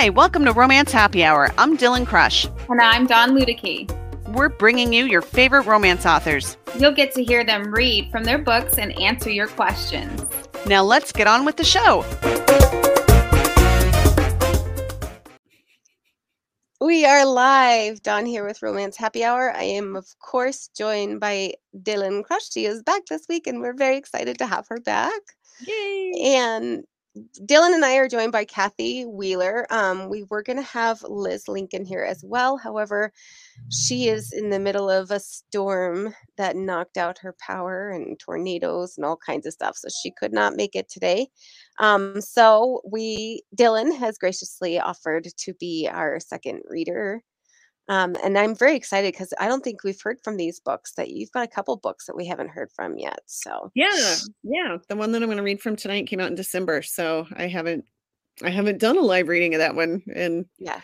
Hi, welcome to Romance Happy Hour. I'm Dylann Crush. And I'm Dawn Luedecke. We're bringing you your favorite romance authors. You'll get to hear them read from their books and answer your questions. Now let's get on with the show. We are live. Dawn here with Romance Happy Hour. I am, of course, joined by Dylann Crush. She is back this week, and we're very excited to have her back. Yay! And Dylann and I are joined by Kathy Wheeler. Um, we were going to have Liz Lincoln here as well. However, she is in the middle of a storm that knocked out her power and tornadoes and all kinds of stuff. So she could not make it today. Um, so we, Dylann has graciously offered to be our second reader um, and I'm very excited because I don't think we've heard from these books that you've got a couple books that we haven't heard from yet. So yeah, yeah. The one that I'm going to read from tonight came out in December, so I haven't I haven't done a live reading of that one, and yeah.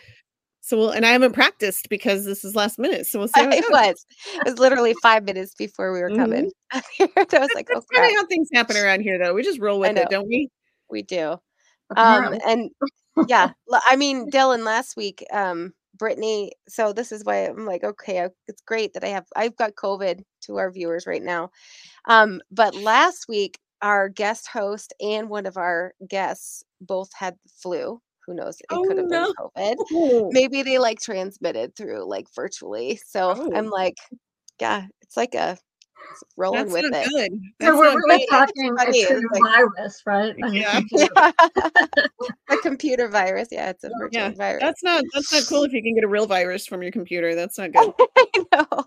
So we'll, and I haven't practiced because this is last minute. So we'll see. it, was. It was literally five minutes before we were coming. Mm-hmm. I was like, "Oh, kind of how things happen around here, though. We just roll with it, don't we?" We do. Um, and yeah, I mean, Dylann, last week, um, Brittany, so this is why I'm like, okay, it's great that I have I've got COVID to our viewers right now. Um, but last week, our guest host and one of our guests both had flu. Who knows? It oh, could have no. been COVID. Maybe they like transmitted through like virtually. So oh. I'm like, yeah, it's like a rolling That's with it. Good. So we're really talking a true virus, right? Yeah. a computer virus. Yeah, it's a virtual yeah. virus. That's not that's not cool if you can get a real virus from your computer. That's not good. I know.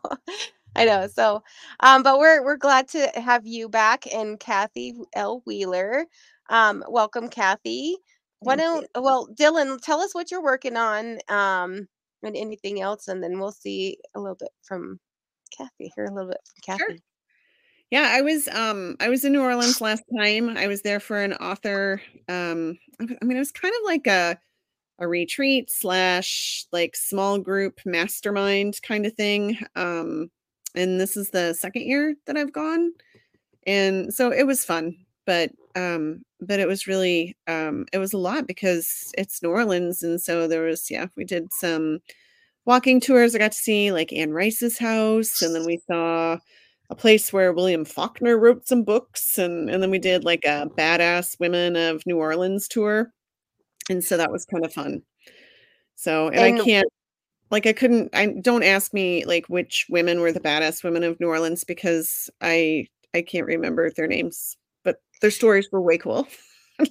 I know. So um, but we're we're glad to have you back and Kathy L. Wheeler. Um, welcome, Kathy. Why don't well, Dylann, tell us what you're working on, um, and anything else, and then we'll see a little bit from Kathy. Hear a little bit from Kathy. Sure. Yeah, I was um I was in New Orleans last time. I was there for an author. Um, I mean, it was kind of like a a retreat slash like small group mastermind kind of thing. Um, and this is the second year that I've gone, and so it was fun. But um, but it was really um, it was a lot because it's New Orleans, and so there was yeah we did some walking tours. I got to see like Anne Rice's house, and then we saw a place where William Faulkner wrote some books, and and then we did like a badass women of New Orleans tour, and so that was kind of fun. So and, and I can't like I couldn't I don't ask me like which women were the badass women of New Orleans because I I can't remember their names, but their stories were way cool.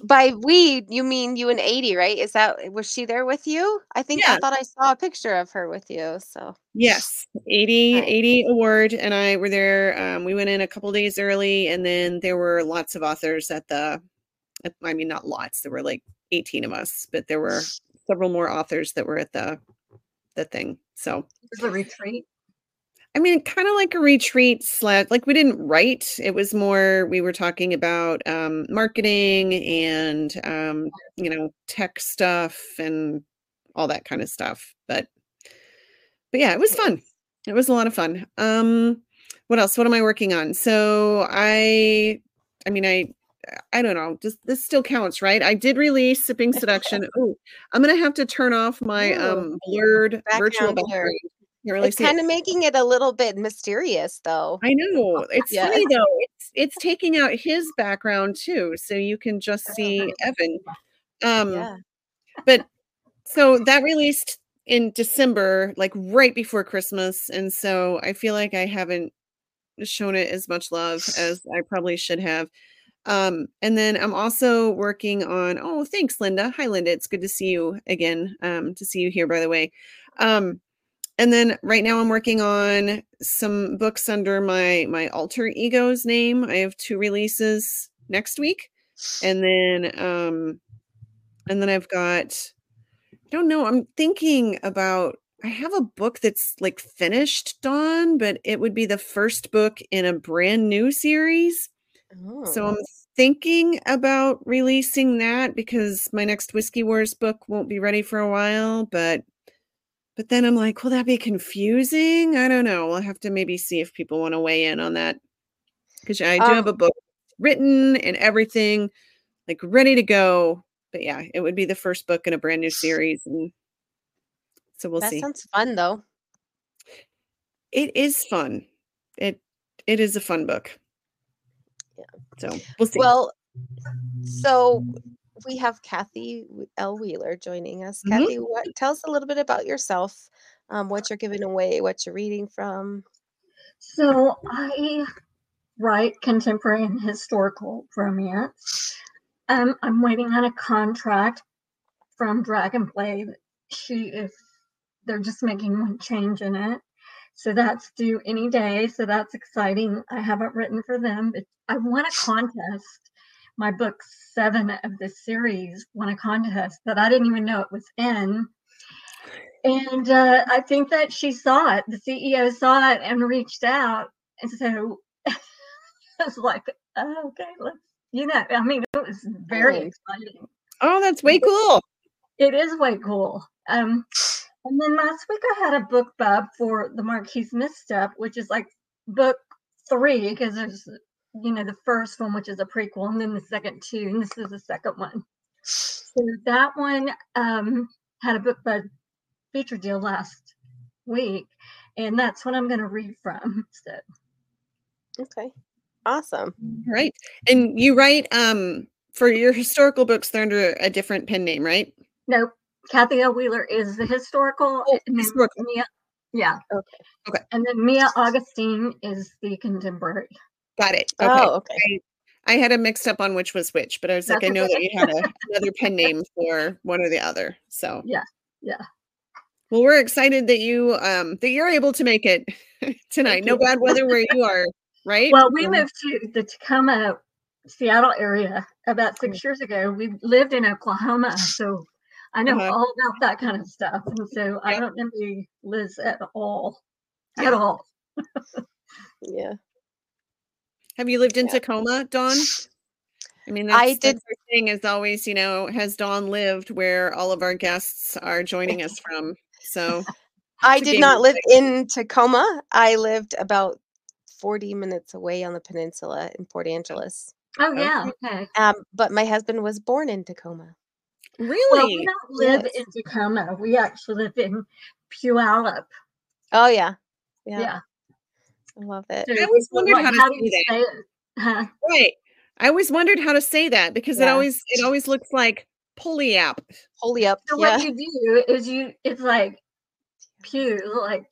By we, you mean you and 80, right? Is that was she there with you? I think Yeah. I thought I saw a picture of her with you. So Yes, 80 Nice. 80 award and I were there um, we went in a couple days early and then there were lots of authors at the at- I mean not lots there were like 18 of us but there were several more authors that were at the the thing so Is a retreat. I mean kind of like a retreat slash like we didn't write it was more we were talking about um, marketing and um, you know tech stuff and all that kind of stuff but but yeah, it was fun. It was a lot of fun. Um, what else? What am I working on? So I, I mean, I, I don't know. Just this still counts, right? I did release Sipping Seduction. Oh, I'm gonna have to turn off my Ooh, um blurred virtual background blur. background. Really it's kind of making it a little bit mysterious, though. I know. It's Yeah. funny though. It's it's taking out his background too, so you can just see Evan. Um, yeah. but so that released in December, like right before Christmas, and so I feel like I haven't shown it as much love as I probably should have. Um, and then I'm also working on. Oh, thanks, Linda. Hi, Linda. It's good to see you again. Um, to see you here, by the way. Um, and then right now I'm working on some books under my my alter ego's name. I have two releases next week, and then um, and then I've got. I don't know. I'm thinking about. I have a book that's like finished, Dawn, but it would be the first book in a brand new series. So Oh. I'm thinking about releasing that because my next Whiskey Wars book won't be ready for a while, but but then I'm like, will that be confusing? I don't know. We'll have to maybe see if people want to weigh in on that. Because I do have Um, a book written and everything, like ready to go. but yeah, it would be the first book in a brand new series, and so we'll that see. That sounds fun though. It is fun. It it is a fun book. Yeah. So we'll see. Well, so we have Kathy L. Wheeler joining us. Mhm. Kathy, what tell us a little bit about yourself, um, what you're giving away, what you're reading from. So I write contemporary and historical romance. Um, I'm waiting on a contract from Dragonblade. She is they're just making one change in it. So that's due any day. So that's exciting. I haven't written for them, but I won a contest. My book seven of this series won a contest that I didn't even know it was in. And uh, I think that she saw it. The CEO saw it and reached out. And so I was like, oh, okay, let's, you know, I mean, it was very exciting. oh, that's way cool. It is way cool. Um, and then last week I had a BookBub for the Marquise Misstep, which is like book three, because there's, you know, the first one, which is a prequel, and then the second two, and this is the second one. So that one um, had a BookBub feature deal last week, and that's what I'm going to read from. So Okay, awesome. All right. And you write um for your historical books, they're under a different pen name, right? Nope. Kathy L. Wheeler is the historical. Oh, and historical. Mia, yeah. Okay. Okay. And then Mia Augustine is the contemporary. Got it. Okay. Oh, okay. I had a mixed up on which was which, but I was like, I know that you had a, another pen name for one or the other. So Yeah, yeah. Well, we're excited that you um that you're able to make it tonight. No you. bad weather where you are, right? Well, we Um, moved to the Tacoma, Seattle area about six years ago. We lived in Oklahoma, so I know Uh-huh. all about that kind of stuff. And so I don't envy Liz at all. At all. Yeah. Have you lived in Yeah. Tacoma, Dawn? I mean, that's, I did- our thing is always, you know, has Dawn lived where all of our guests are joining us from? So I did not of live in Tacoma. I lived about 40 minutes away on the peninsula in Port Angeles. Oh, yeah. Okay. Um, but my husband was born in Tacoma. really, Well, we don't live Yes. in Tacoma. We actually live in Puyallup. Oh yeah. Yeah. Yeah. I love it. I always wondered like, how to do say that." say? Huh? right. I always wondered how to say that because it always it always looks like pulley up. Holy up. So yeah. what you do is you, it's like pew, like,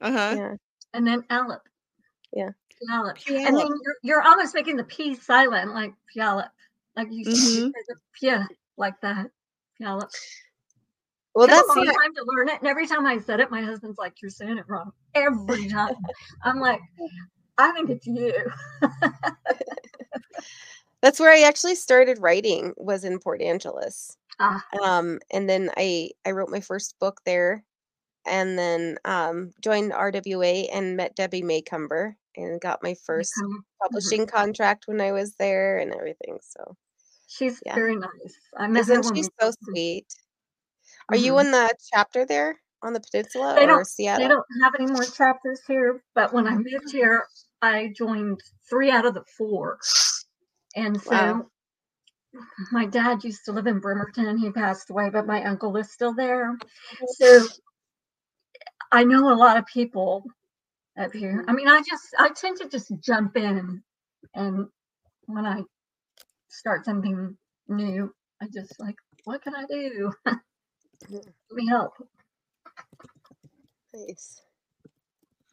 Uh-huh. yeah. and then Aleph. Yeah. Puyallup. And then you're, you're almost making the P silent, like Puyallup. Like you, s- you Mhm. say the Pia like that. Puyallup. Well, that's a long time to learn it. And every time I said it, my husband's like, You're saying it wrong. Every time. I'm like, I think it's you. that's where I actually started writing was in Port Angeles. Ah. Um, and then I I wrote my first book there, and then um joined RWA and met Debbie Macomber and got my first Um, publishing contract when I was there and everything. So She's Yeah. very nice. I met isn't when she so sweet? Are you Mhm. in the chapter there on the peninsula They or Seattle? They don't have any more chapters here, but when I moved here, I joined three out of the four. And so Wow. my dad used to live in Bremerton. And he passed away, but my uncle is still there. So I know a lot of people up here. I mean, I just I tend to just jump in and when I start something new, I just like, what can I do? Let me help. Nice.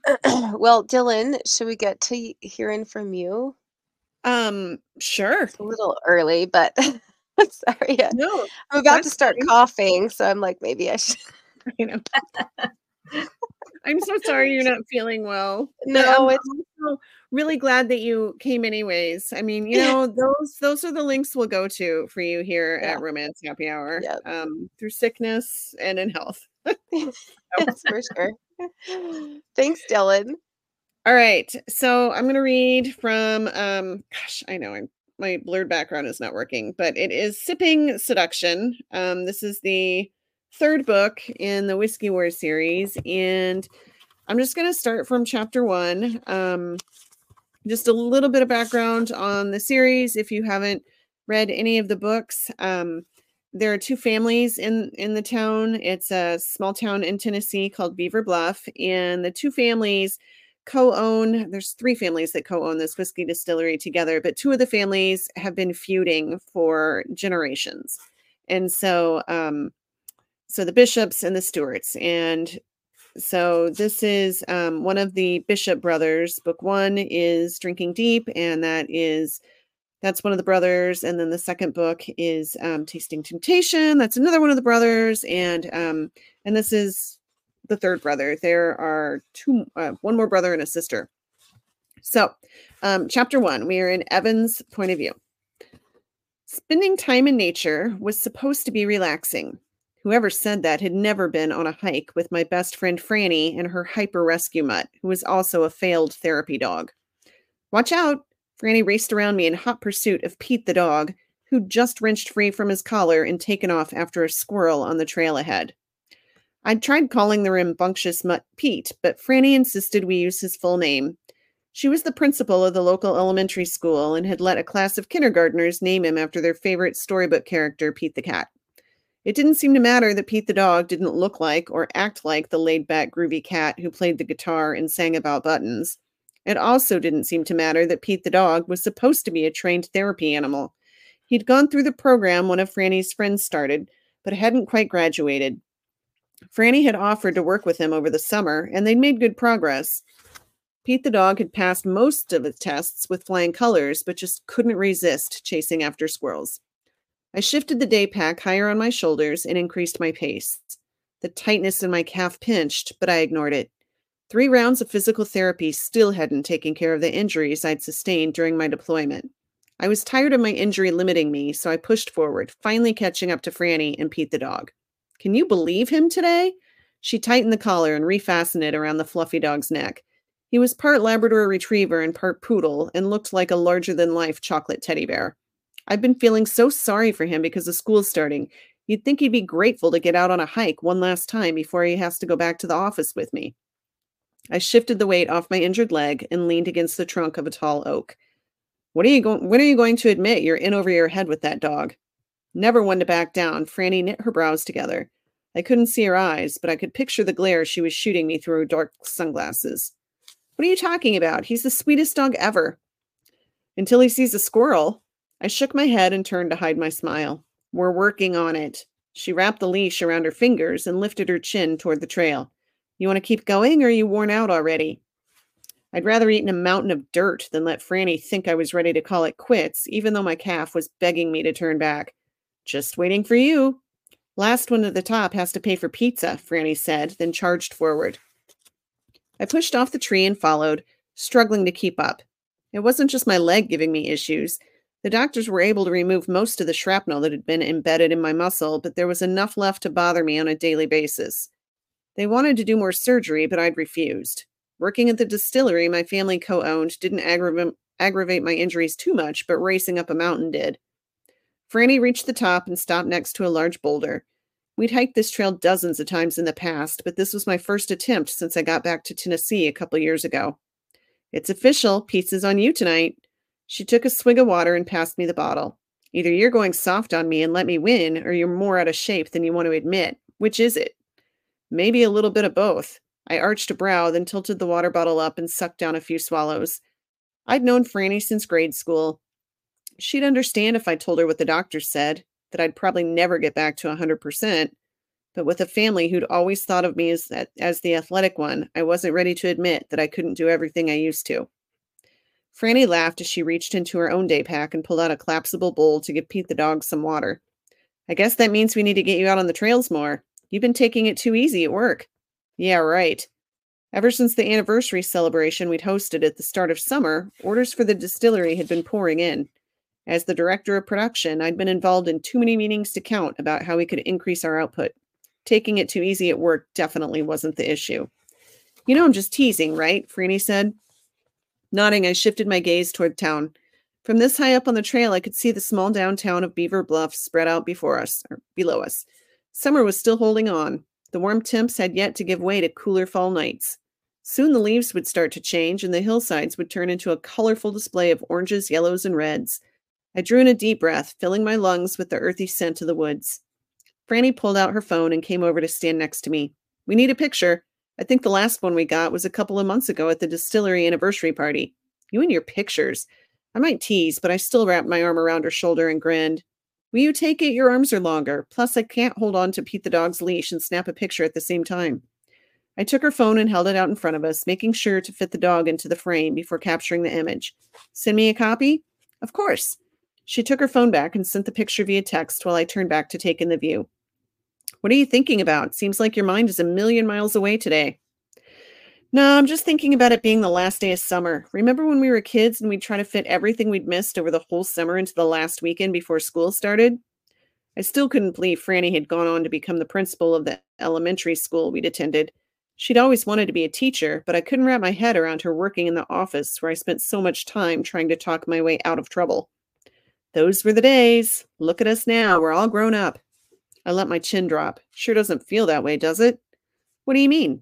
well, Dylann, should we get to hearing from you? Um, sure. It's a little early, but sorry. I- No, I'm about to start fine. coughing, so I'm like, maybe I should. you know. I'm so sorry you're not feeling well. No, I'm it's also really glad that you came anyways. I mean, you know, those those are the links we'll go to for you here Yeah. at Romance Happy Hour. Yep. Um, through sickness and in health. that's for sure. Thanks, Dylann. All right. So I'm gonna read from um gosh, I know I'm my blurred background is not working, but it is Sipping Seduction. Um, this is the third book in the Whiskey Wars series, and I'm just gonna start from chapter one. Um, just a little bit of background on the series if you haven't read any of the books. Um, there are two families in in the town. It's a small town in Tennessee called Beaver Bluff, and the two families co-own there's three families that co-own this whiskey distillery together but two of the families have been feuding for generations and so um so the bishops and the stewarts and so this is um, one of the bishop brothers. Book one is drinking deep and that is that's one of the brothers and then the second book is um, tasting temptation. That's another one of the brothers and um, and this is the third brother. There are two uh, one more brother and a sister. So um, chapter one we are in evan's point of view. Spending time in nature was supposed to be relaxing Whoever said that had never been on a hike with my best friend Franny and her hyper rescue mutt, who was also a failed therapy dog. Watch out! Franny raced around me in hot pursuit of Pete the dog, who'd just wrenched free from his collar and taken off after a squirrel on the trail ahead. I'd tried calling the rambunctious mutt Pete, but Franny insisted we use his full name. She was the principal of the local elementary school and had let a class of kindergartners name him after their favorite storybook character, Pete the cat. It didn't seem to matter that Pete the dog didn't look like or act like the laid back, groovy cat who played the guitar and sang about buttons. It also didn't seem to matter that Pete the dog was supposed to be a trained therapy animal. He'd gone through the program one of Franny's friends started, but hadn't quite graduated. Franny had offered to work with him over the summer, and they'd made good progress. Pete the dog had passed most of his tests with flying colors, but just couldn't resist chasing after squirrels. I shifted the day pack higher on my shoulders and increased my pace. The tightness in my calf pinched, but I ignored it. Three rounds of physical therapy still hadn't taken care of the injuries I'd sustained during my deployment. I was tired of my injury limiting me, so I pushed forward, finally catching up to Franny and Pete the dog. Can you believe him today? She tightened the collar and refastened it around the fluffy dog's neck. He was part Labrador retriever and part poodle and looked like a larger than life chocolate teddy bear. I've been feeling so sorry for him because the school's starting. You'd think he'd be grateful to get out on a hike one last time before he has to go back to the office with me. I shifted the weight off my injured leg and leaned against the trunk of a tall oak. What are you going when are you going to admit you're in over your head with that dog? Never one to back down, Franny knit her brows together. I couldn't see her eyes, but I could picture the glare she was shooting me through her dark sunglasses. What are you talking about? He's the sweetest dog ever. Until he sees a squirrel, I shook my head and turned to hide my smile. We're working on it. She wrapped the leash around her fingers and lifted her chin toward the trail. You want to keep going or are you worn out already? I'd rather eat in a mountain of dirt than let Franny think I was ready to call it quits, even though my calf was begging me to turn back. Just waiting for you. Last one at the top has to pay for pizza, Franny said, then charged forward. I pushed off the tree and followed, struggling to keep up. It wasn't just my leg giving me issues. The doctors were able to remove most of the shrapnel that had been embedded in my muscle, but there was enough left to bother me on a daily basis. They wanted to do more surgery, but I'd refused. Working at the distillery my family co owned didn't aggrav- aggravate my injuries too much, but racing up a mountain did. Franny reached the top and stopped next to a large boulder. We'd hiked this trail dozens of times in the past, but this was my first attempt since I got back to Tennessee a couple years ago. It's official. Pieces on you tonight. She took a swig of water and passed me the bottle. Either you're going soft on me and let me win, or you're more out of shape than you want to admit. Which is it? Maybe a little bit of both. I arched a brow, then tilted the water bottle up and sucked down a few swallows. I'd known Franny since grade school. She'd understand if I told her what the doctor said, that I'd probably never get back to a 100%. But with a family who'd always thought of me as, as the athletic one, I wasn't ready to admit that I couldn't do everything I used to. Franny laughed as she reached into her own day pack and pulled out a collapsible bowl to give Pete the dog some water. I guess that means we need to get you out on the trails more. You've been taking it too easy at work. Yeah, right. Ever since the anniversary celebration we'd hosted at the start of summer, orders for the distillery had been pouring in. As the director of production, I'd been involved in too many meetings to count about how we could increase our output. Taking it too easy at work definitely wasn't the issue. You know, I'm just teasing, right? Franny said. Nodding, I shifted my gaze toward town. From this high up on the trail, I could see the small downtown of Beaver Bluff spread out before us, or below us. Summer was still holding on. The warm temps had yet to give way to cooler fall nights. Soon the leaves would start to change, and the hillsides would turn into a colorful display of oranges, yellows, and reds. I drew in a deep breath, filling my lungs with the earthy scent of the woods. Franny pulled out her phone and came over to stand next to me. We need a picture. I think the last one we got was a couple of months ago at the distillery anniversary party. You and your pictures. I might tease, but I still wrapped my arm around her shoulder and grinned. Will you take it? Your arms are longer. Plus, I can't hold on to Pete the dog's leash and snap a picture at the same time. I took her phone and held it out in front of us, making sure to fit the dog into the frame before capturing the image. Send me a copy? Of course. She took her phone back and sent the picture via text while I turned back to take in the view. What are you thinking about? Seems like your mind is a million miles away today. No, I'm just thinking about it being the last day of summer. Remember when we were kids and we'd try to fit everything we'd missed over the whole summer into the last weekend before school started? I still couldn't believe Franny had gone on to become the principal of the elementary school we'd attended. She'd always wanted to be a teacher, but I couldn't wrap my head around her working in the office where I spent so much time trying to talk my way out of trouble. Those were the days. Look at us now. We're all grown up. I let my chin drop. Sure doesn't feel that way, does it? What do you mean?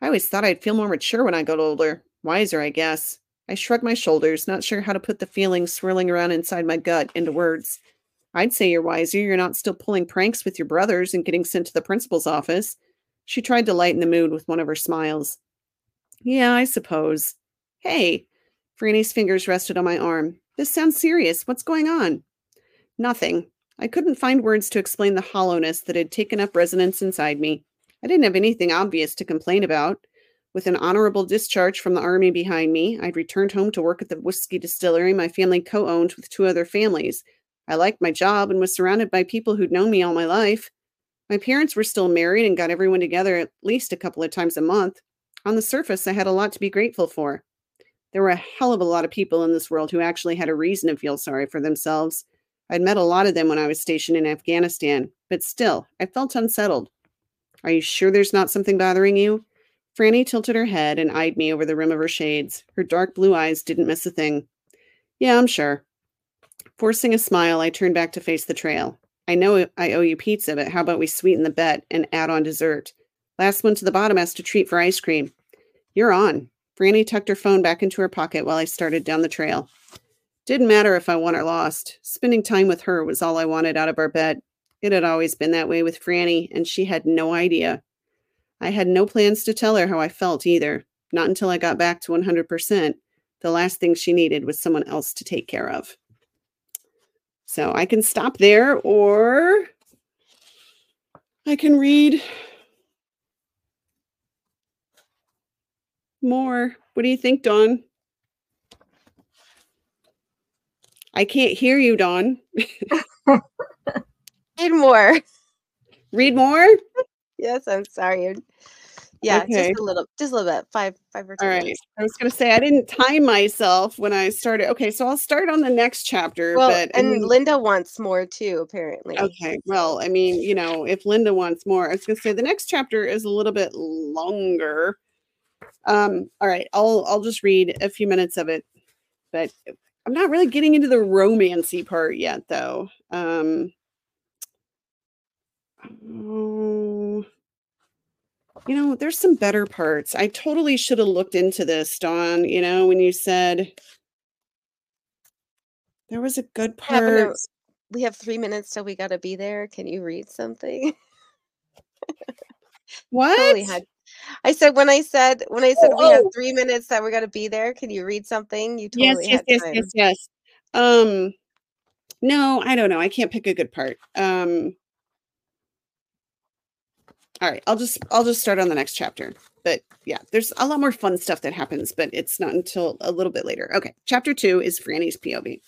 I always thought I'd feel more mature when I got older. Wiser, I guess. I shrugged my shoulders, not sure how to put the feelings swirling around inside my gut into words. I'd say you're wiser. You're not still pulling pranks with your brothers and getting sent to the principal's office. She tried to lighten the mood with one of her smiles. Yeah, I suppose. Hey, Franny's fingers rested on my arm. This sounds serious. What's going on? Nothing. I couldn't find words to explain the hollowness that had taken up residence inside me. I didn't have anything obvious to complain about. With an honorable discharge from the army behind me, I'd returned home to work at the whiskey distillery my family co owned with two other families. I liked my job and was surrounded by people who'd known me all my life. My parents were still married and got everyone together at least a couple of times a month. On the surface, I had a lot to be grateful for. There were a hell of a lot of people in this world who actually had a reason to feel sorry for themselves. I'd met a lot of them when I was stationed in Afghanistan, but still, I felt unsettled. Are you sure there's not something bothering you? Franny tilted her head and eyed me over the rim of her shades. Her dark blue eyes didn't miss a thing. Yeah, I'm sure. Forcing a smile, I turned back to face the trail. I know I owe you pizza, but how about we sweeten the bet and add on dessert? Last one to the bottom has to treat for ice cream. You're on. Franny tucked her phone back into her pocket while I started down the trail. Didn't matter if I won or lost. Spending time with her was all I wanted out of our bet. It had always been that way with Franny, and she had no idea. I had no plans to tell her how I felt either, not until I got back to 100%. The last thing she needed was someone else to take care of. So I can stop there, or I can read more. What do you think, Dawn? I can't hear you, Dawn. Read more. Read more? yes, I'm sorry. Yeah, Okay. just a little, just a little bit. Five, five or two All right. minutes. I was going to say I didn't time myself when I started. Okay, so I'll start on the next chapter. Well, but I and mean- Linda wants more too, apparently. okay, well, I mean, you know, if Linda wants more, I was going to say the next chapter is a little bit longer. Um, all right, I'll I'll just read a few minutes of it, but I'm not really getting into the romancy part yet, though. Um, oh, you know, there's some better parts. I totally should have looked into this, Dawn. You know, when you said there was a good Yeah, no, part. we have three minutes till we got to be there. Can you read something? What? totally had. I said when I said when I said Oh, we have oh. three minutes that we're gonna be there. Can you read something? You yes, totally yes, yes, time. yes, yes. Um, no, I don't know. I can't pick a good part. Um, all right, I'll just I'll just start on the next chapter. But yeah, there's a lot more fun stuff that happens, but it's not until a little bit later. Okay, chapter two is Franny's POV.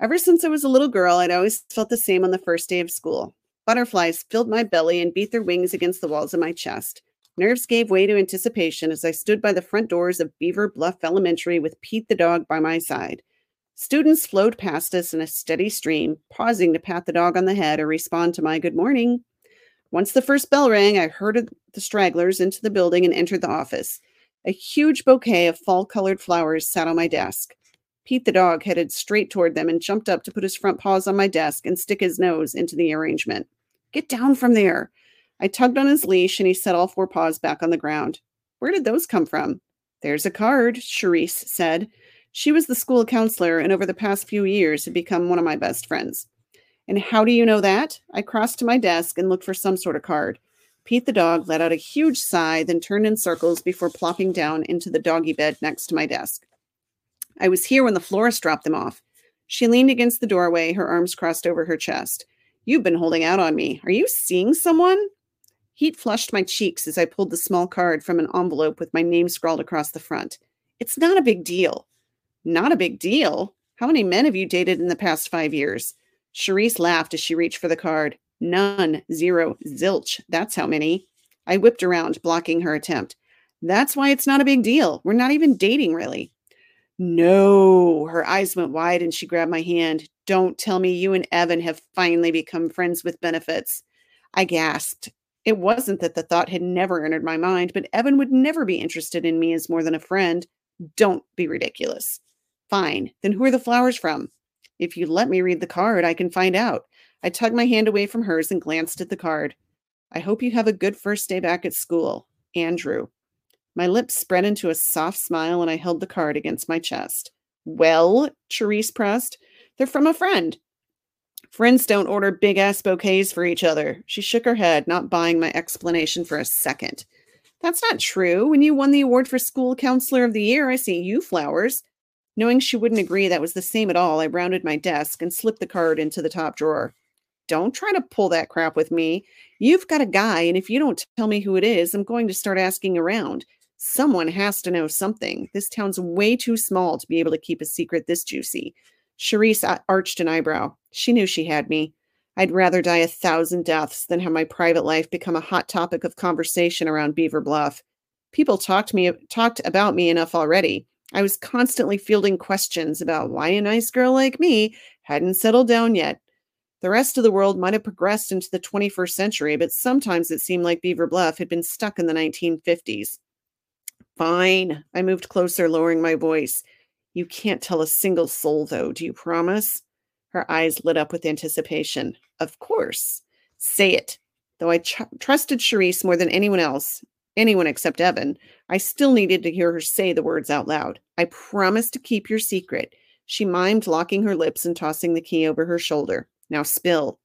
Ever since I was a little girl, I'd always felt the same on the first day of school. Butterflies filled my belly and beat their wings against the walls of my chest. Nerves gave way to anticipation as I stood by the front doors of Beaver Bluff Elementary with Pete the dog by my side. Students flowed past us in a steady stream, pausing to pat the dog on the head or respond to my good morning. Once the first bell rang, I herded the stragglers into the building and entered the office. A huge bouquet of fall colored flowers sat on my desk. Pete the dog headed straight toward them and jumped up to put his front paws on my desk and stick his nose into the arrangement. Get down from there. I tugged on his leash and he set all four paws back on the ground. Where did those come from? There's a card, Charisse said. She was the school counselor and over the past few years had become one of my best friends. And how do you know that? I crossed to my desk and looked for some sort of card. Pete the dog let out a huge sigh, then turned in circles before plopping down into the doggy bed next to my desk. I was here when the florist dropped them off. She leaned against the doorway, her arms crossed over her chest. You've been holding out on me. Are you seeing someone? Heat flushed my cheeks as I pulled the small card from an envelope with my name scrawled across the front. It's not a big deal. Not a big deal? How many men have you dated in the past five years? Charisse laughed as she reached for the card. None, zero, zilch. That's how many. I whipped around, blocking her attempt. That's why it's not a big deal. We're not even dating, really. No, her eyes went wide and she grabbed my hand. Don't tell me you and Evan have finally become friends with benefits. I gasped. It wasn't that the thought had never entered my mind, but Evan would never be interested in me as more than a friend. Don't be ridiculous. Fine. Then who are the flowers from? If you let me read the card, I can find out. I tugged my hand away from hers and glanced at the card. I hope you have a good first day back at school. Andrew. My lips spread into a soft smile and I held the card against my chest. Well, Charisse pressed, they're from a friend. Friends don't order big ass bouquets for each other. She shook her head, not buying my explanation for a second. That's not true. When you won the award for School Counselor of the Year, I sent you flowers. Knowing she wouldn't agree that was the same at all, I rounded my desk and slipped the card into the top drawer. Don't try to pull that crap with me. You've got a guy, and if you don't tell me who it is, I'm going to start asking around. Someone has to know something. This town's way too small to be able to keep a secret this juicy. Charisse uh, arched an eyebrow. She knew she had me. I'd rather die a thousand deaths than have my private life become a hot topic of conversation around Beaver Bluff. People talked me talked about me enough already. I was constantly fielding questions about why a nice girl like me hadn't settled down yet. The rest of the world might have progressed into the 21st century, but sometimes it seemed like Beaver Bluff had been stuck in the 1950s. Fine. I moved closer, lowering my voice. You can't tell a single soul, though, do you promise? Her eyes lit up with anticipation. Of course. Say it. Though I tr- trusted Charisse more than anyone else, anyone except Evan, I still needed to hear her say the words out loud. I promise to keep your secret. She mimed locking her lips and tossing the key over her shoulder. Now spill.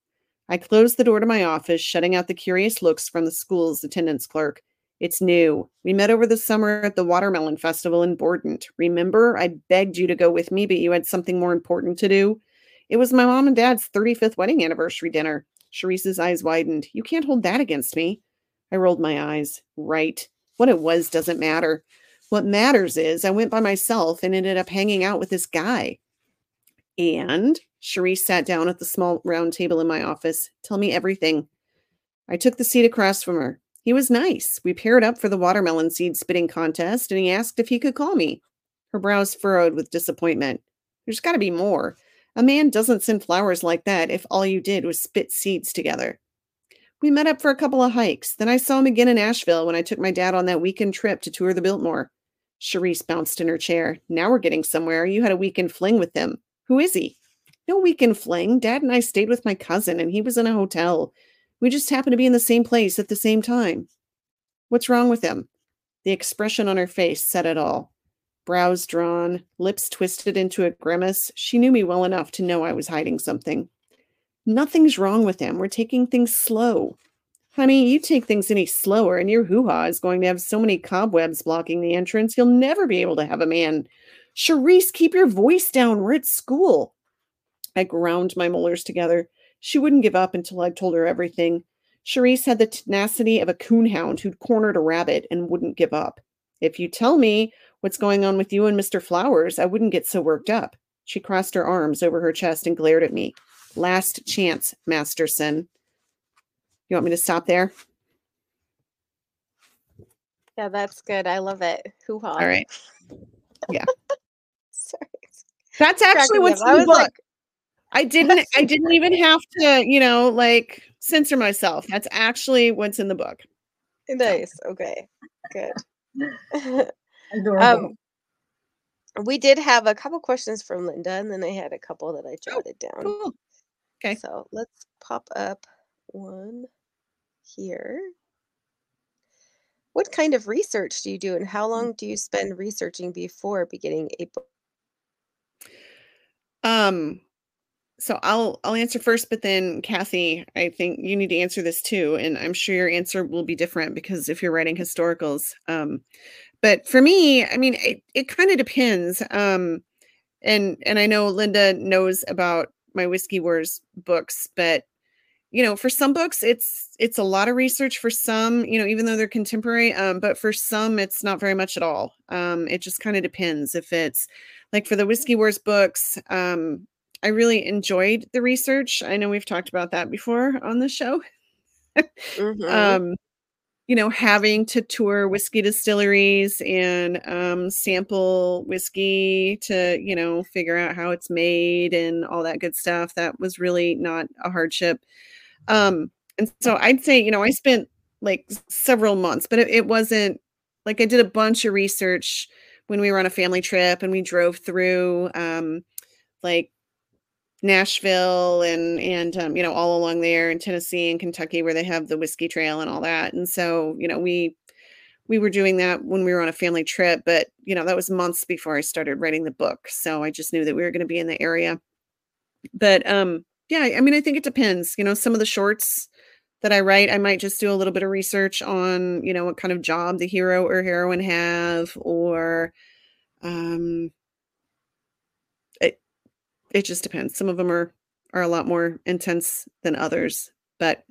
I closed the door to my office, shutting out the curious looks from the school's attendance clerk. It's new. We met over the summer at the Watermelon Festival in Bordent. Remember, I begged you to go with me, but you had something more important to do. It was my mom and dad's 35th wedding anniversary dinner. Charisse's eyes widened. You can't hold that against me. I rolled my eyes. Right. What it was doesn't matter. What matters is I went by myself and ended up hanging out with this guy. And Charisse sat down at the small round table in my office. Tell me everything. I took the seat across from her. He was nice. We paired up for the watermelon seed spitting contest, and he asked if he could call me. Her brows furrowed with disappointment. There's got to be more. A man doesn't send flowers like that if all you did was spit seeds together. We met up for a couple of hikes. Then I saw him again in Asheville when I took my dad on that weekend trip to tour the Biltmore. Charisse bounced in her chair. Now we're getting somewhere. You had a weekend fling with him. Who is he? No weekend fling. Dad and I stayed with my cousin, and he was in a hotel. We just happen to be in the same place at the same time. What's wrong with him? The expression on her face said it all. Brows drawn, lips twisted into a grimace. She knew me well enough to know I was hiding something. Nothing's wrong with him. We're taking things slow. Honey, you take things any slower, and your hoo ha is going to have so many cobwebs blocking the entrance, you'll never be able to have a man. Charisse, keep your voice down. We're at school. I ground my molars together. She wouldn't give up until I'd told her everything. Charisse had the tenacity of a coonhound who'd cornered a rabbit and wouldn't give up. If you tell me what's going on with you and Mr. Flowers, I wouldn't get so worked up. She crossed her arms over her chest and glared at me. Last chance, Masterson. You want me to stop there? Yeah, that's good. I love it. Hoo ha. All right. Yeah. Sorry. That's actually what's in I the was book. like, I didn't I didn't even have to, you know, like censor myself. That's actually what's in the book. nice. Okay. Good. Adorable. um, we did have a couple questions from Linda, and then I had a couple that I jotted down. Cool. Okay. So let's pop up one here. What kind of research do you do, and how long do you spend researching before beginning a book? Um, so I'll I'll answer first, but then Kathy, I think you need to answer this too, and I'm sure your answer will be different because if you're writing historicals. Um, but for me, I mean, it, it kind of depends. Um, and and I know Linda knows about my Whiskey Wars books, but you know, for some books, it's it's a lot of research. For some, you know, even though they're contemporary, um, but for some, it's not very much at all. Um, it just kind of depends. If it's like for the Whiskey Wars books, um, I really enjoyed the research. I know we've talked about that before on the show. Mhm. um, you know, having to tour whiskey distilleries and um, sample whiskey to, you know, figure out how it's made and all that good stuff. That was really not a hardship. Um, and so I'd say, you know, I spent like several months, but it, it wasn't like I did a bunch of research when we were on a family trip and we drove through um, like Nashville and and um, you know all along there in Tennessee and Kentucky where they have the whiskey trail and all that. And so you know we we were doing that when we were on a family trip, but you know that was months before I started writing the book. So I just knew that we were going to be in the area. But um yeah, I mean I think it depends. You know, some of the shorts that I write, I might just do a little bit of research on, you know, what kind of job the hero or heroine have or um it just depends. Some of them are are a lot more intense than others, but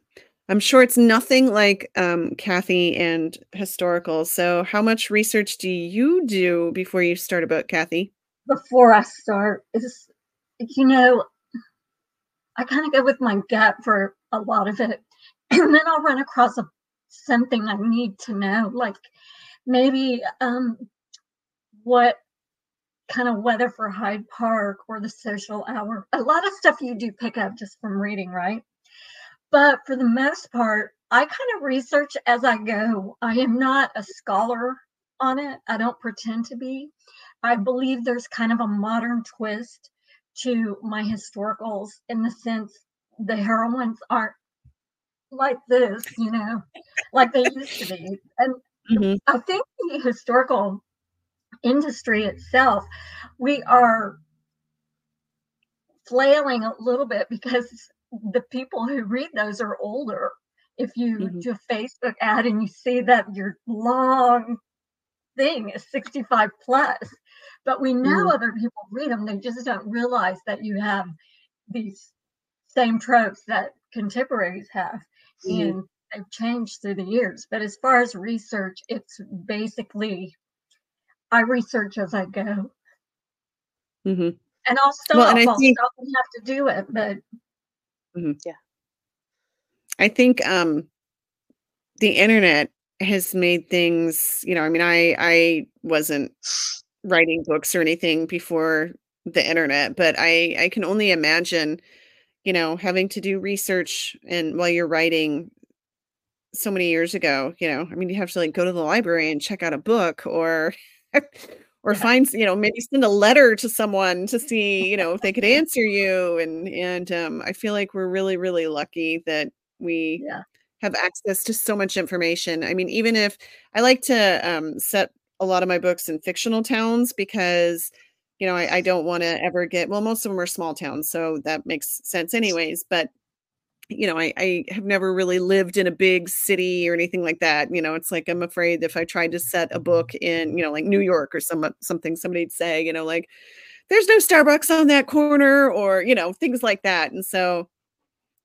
I'm sure it's nothing like um, Kathy and historical. So, how much research do you do before you start a book, Kathy? Before I start, is you know, I kind of go with my gut for a lot of it, and then I'll run across a something I need to know, like maybe um, what kind of weather for Hyde Park or the social hour. A lot of stuff you do pick up just from reading, right? But for the most part, I kind of research as I go. I am not a scholar on it. I don't pretend to be. I believe there's kind of a modern twist to my historicals in the sense the heroines aren't like this, you know, like they used to be. And Mhm. I think the historical industry itself, we are flailing a little bit because the people who read those are older. If you Mhm. do a Facebook ad and you see that your long thing is 65 plus, but we know Mhm. other people read them, they just don't realize that you have these same tropes that contemporaries have Mhm. and they've changed through the years. But as far as research, it's basically I research as I go. Mhm. And I'll stop. Well, and I I'll think- stop and have to do it. But yeah. I think um the internet has made things, you know, I mean, I I wasn't writing books or anything before the internet, but I I can only imagine, you know, having to do research and while you're writing so many years ago, you know, I mean, you have to like go to the library and check out a book or or Yeah. find, you know, maybe send a letter to someone to see, you know, if they could answer you and and um I feel like we're really really lucky that we yeah, have access to so much information. I mean, even if I like to um, set a lot of my books in fictional towns because, you know, I, I don't want to ever get, well, most of them are small towns. So that makes sense, anyways. But, you know, I, I have never really lived in a big city or anything like that. You know, it's like I'm afraid if I tried to set a mm-hmm. book in, you know, like New York or some, something, somebody'd say, you know, like, there's no Starbucks on that corner or, you know, things like that. And so,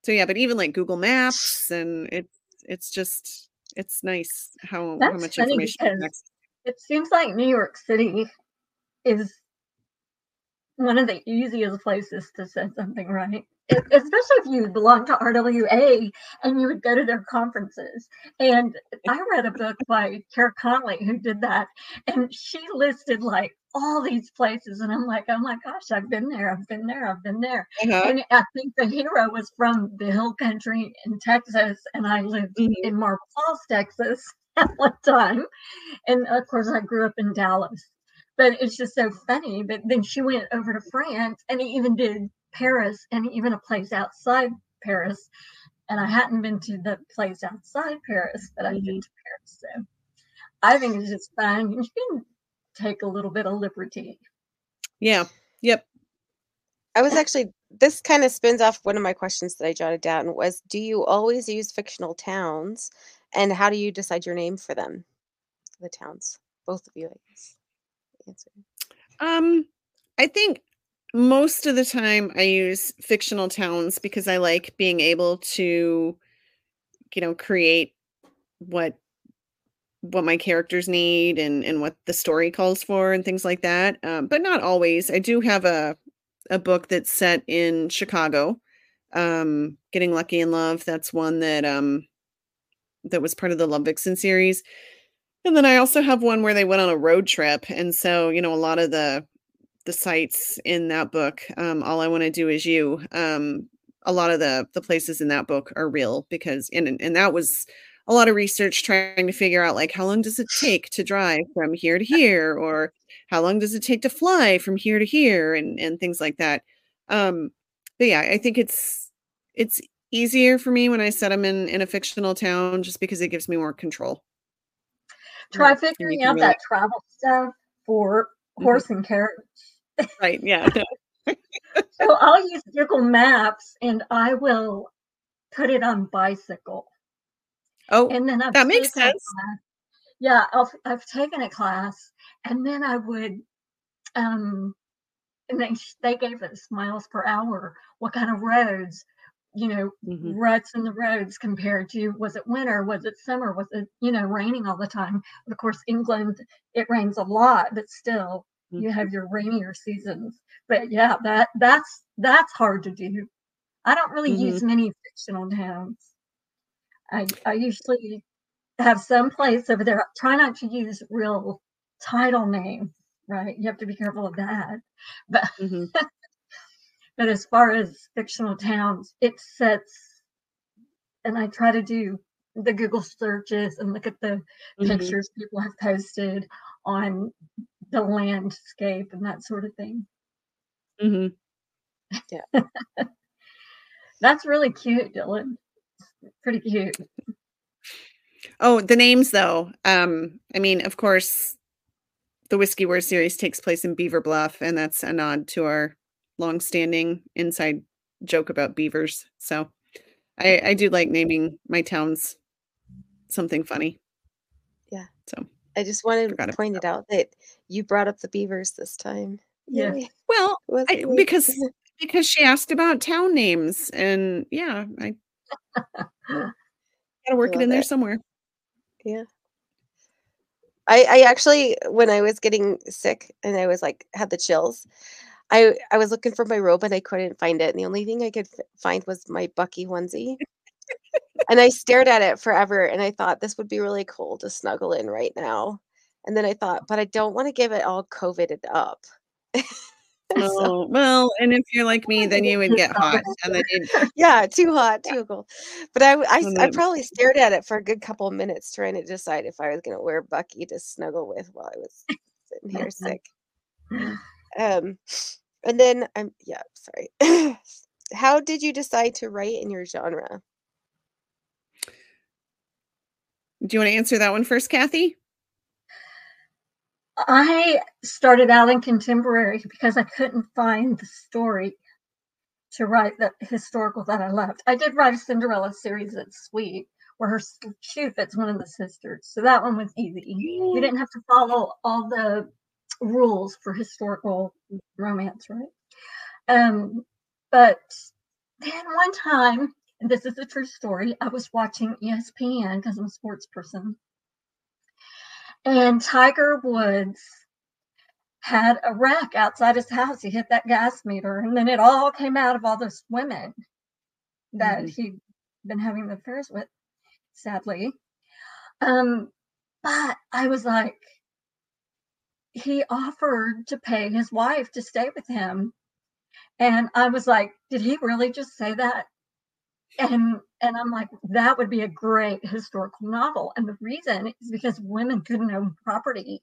so yeah, but even like Google Maps and it's it's just it's nice how how much information you can because- access. it seems like New York City is one of the easiest places to set something right. Especially if you belong to RWA and you would go to their conferences. And I read a book by Kara Conley who did that, and she listed like all these places, and I'm like, oh my gosh, I've been there, I've been there, I've been there. Uh-huh. And I think the hero was from the hill country in Texas, and I lived Mhm. in Marble Falls, Texas at one time. And of course, I grew up in Dallas. But it's just so funny. But then she went over to France and he even did Paris and even a place outside Paris. And I hadn't been to the place outside Paris, but I've Mhm. been to Paris. So I think it's just fun. You can take a little bit of liberty. Yeah. Yep. I was actually this kind of spins off one of my questions that I jotted down was do you always use fictional towns and how do you decide your name for them? The towns. Both of you, I guess. Answer. Um, I think most of the time I use fictional towns because I like being able to, you know, create what what my characters need and and what the story calls for and things like that. Um, but not always. I do have a a book that's set in Chicago. Um, Getting Lucky in Love. That's one that um that was part of the Love Vixen series. And then I also have one where they went on a road trip, and so you know a lot of the the sites in that book. Um, all I want to do is you. Um, a lot of the the places in that book are real because and and that was a lot of research trying to figure out like how long does it take to drive from here to here or how long does it take to fly from here to here and and things like that um but yeah i think it's it's easier for me when i set them in in a fictional town just because it gives me more control Try figuring out really... that travel stuff for mm-hmm. horse mm-hmm. and carriage. right. Yeah. so I'll use Google Maps and I will put it on bicycle. Oh, and then I've that makes sense. Yeah, I've, I've taken a class, and then I would, um, and they they gave us miles per hour. What kind of roads? You know, mm-hmm. ruts in the roads compared to was it winter? Was it summer? Was it you know raining all the time? Of course, England it rains a lot, but still mm-hmm. you have your rainier seasons. But yeah, that that's that's hard to do. I don't really mm-hmm. use many fictional towns. I, I usually have some place over there. Try not to use real title names, right? You have to be careful of that. But mm-hmm. but as far as fictional towns, it sets and I try to do the Google searches and look at the mm-hmm. pictures people have posted on the landscape and that sort of thing. Mm-hmm. Yeah. That's really cute, Dylann pretty cute. Oh, the names though. Um, I mean, of course, the Whiskey War series takes place in Beaver Bluff, and that's a nod to our long-standing inside joke about beavers. So, I I do like naming my towns something funny. Yeah. So I just wanted to point it out that you brought up the beavers this time. Yeah. Well, I, because because she asked about town names, and yeah, I Gotta work it in there somewhere. Yeah. I, I actually, when I was getting sick and I was like, had the chills, I, I was looking for my robe and I couldn't find it. And the only thing I could f- find was my Bucky onesie. and I stared at it forever and I thought this would be really cool to snuggle in right now. And then I thought, but I don't want to give it all COVIDed up. Oh, well, and if you're like me, then you would get hot. And then yeah, too hot, too cold. But I, I, I probably stared at it for a good couple of minutes trying to decide if I was going to wear Bucky to snuggle with while I was sitting here sick. Um, and then I'm, yeah, sorry. How did you decide to write in your genre? Do you want to answer that one first, Kathy? I started out in contemporary because I couldn't find the story to write the historical that I loved. I did write a Cinderella series that's sweet, where her shoe fits one of the sisters. So that one was easy. You didn't have to follow all the rules for historical romance, right? Um, but then one time, this is a true story, I was watching ESPN because I'm a sports person. And Tiger Woods had a wreck outside his house. He hit that gas meter, and then it all came out of all those women that mm-hmm. he'd been having affairs with, sadly. Um, but I was like, he offered to pay his wife to stay with him. And I was like, did he really just say that? and and i'm like that would be a great historical novel and the reason is because women couldn't own property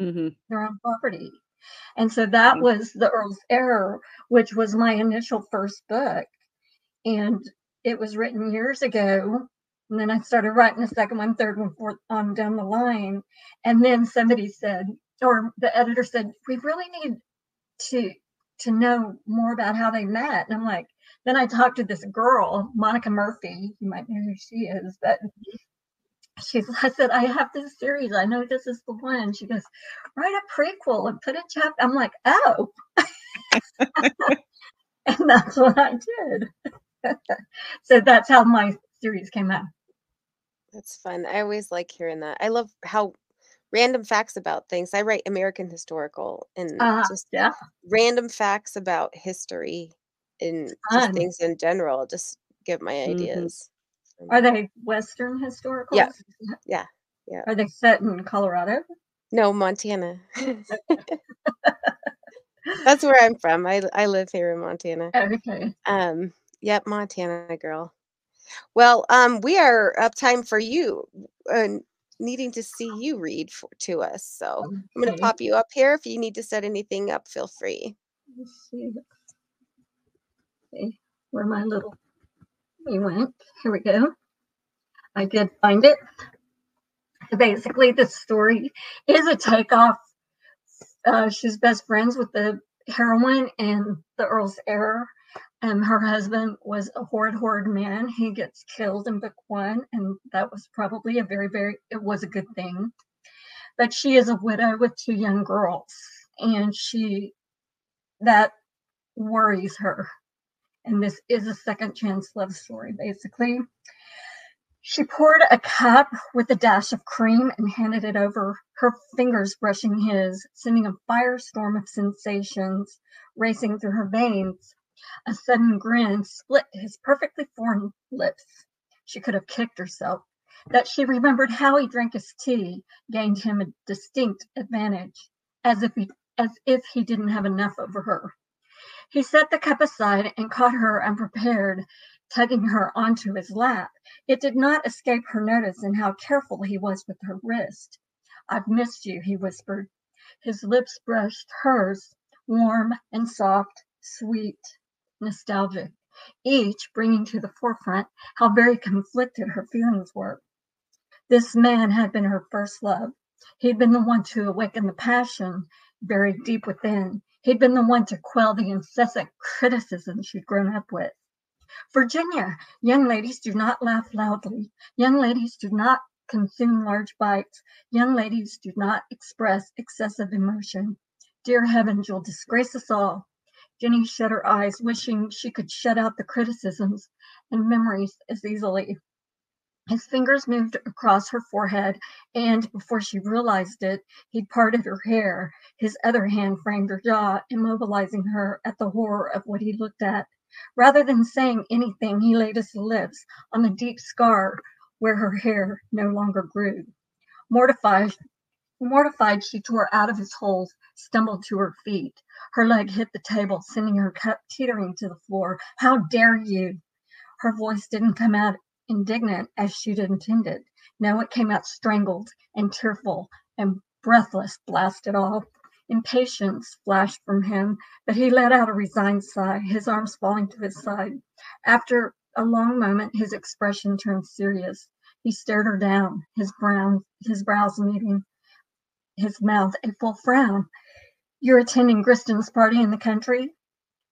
mm-hmm. their own property and so that mm-hmm. was the earl's Heir, which was my initial first book and it was written years ago and then i started writing the second one third one fourth on down the line and then somebody said or the editor said we really need to to know more about how they met. And I'm like, then I talked to this girl, Monica Murphy. You might know who she is, but she's I said, I have this series. I know this is the one. She goes, write a prequel and put a chapter. I'm like, oh. and that's what I did. so that's how my series came out. That's fun. I always like hearing that. I love how random facts about things. I write American historical and Uh, just yeah. random facts about history and just things in general. Just give my Mhm. ideas. from- Are they Western historical? Yeah. Yeah. Yeah. Are they set in Colorado? No, Montana. That's where I'm from. I I live here in Montana. Okay. Um, yep, Montana girl. Well, um, we are up time for you, uh, needing to see you read for, to us. So I'm gonna pop you up here. If you need to set anything up, feel free. Let's see. Okay, where my little we went. Here we go. I did find it. Basically, the story is a takeoff. Uh, she's best friends with the heroine and the Earl's heir. And her husband was a horrid, horrid man. He gets killed in book one, and that was probably a very, very, it was a good thing. But she is a widow with two young girls, and she, that worries her. And this is a second chance love story, basically. She poured a cup with a dash of cream and handed it over, her fingers brushing his, sending a firestorm of sensations racing through her veins. A sudden grin split his perfectly formed lips. She could have kicked herself. That she remembered how he drank his tea gained him a distinct advantage, as if he as if he didn't have enough over her. He set the cup aside and caught her unprepared, tugging her onto his lap. It did not escape her notice in how careful he was with her wrist. I've missed you, he whispered. His lips brushed hers, warm and soft, sweet, nostalgic, each bringing to the forefront how very conflicted her feelings were. This man had been her first love. He'd been the one to awaken the passion buried deep within. He'd been the one to quell the incessant criticism she'd grown up with. Virginia, young ladies do not laugh loudly. Young ladies do not consume large bites. Young ladies do not express excessive emotion. Dear heavens, you'll disgrace us all. Jenny shut her eyes, wishing she could shut out the criticisms and memories as easily. His fingers moved across her forehead, and before she realized it, he'd parted her hair. His other hand framed her jaw, immobilizing her at the horror of what he looked at. Rather than saying anything, he laid his lips on the deep scar where her hair no longer grew. Mortified, mortified, she tore out of his hold, stumbled to her feet. Her leg hit the table, sending her cup teetering to the floor. How dare you! Her voice didn't come out indignant as she'd intended. No, it came out strangled and tearful and breathless, blast it all. Impatience flashed from him, but he let out a resigned sigh, his arms falling to his side. After a long moment, his expression turned serious. He stared her down, his brown, his brows meeting his mouth a full frown. You're attending Griston's party in the country?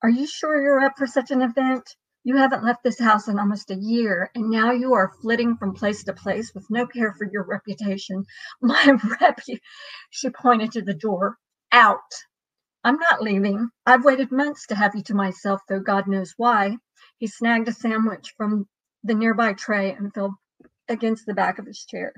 Are you sure you're up for such an event? You haven't left this house in almost a year, and now you are flitting from place to place with no care for your reputation. My repu she pointed to the door. Out. I'm not leaving. I've waited months to have you to myself, though God knows why. He snagged a sandwich from the nearby tray and fell against the back of his chair.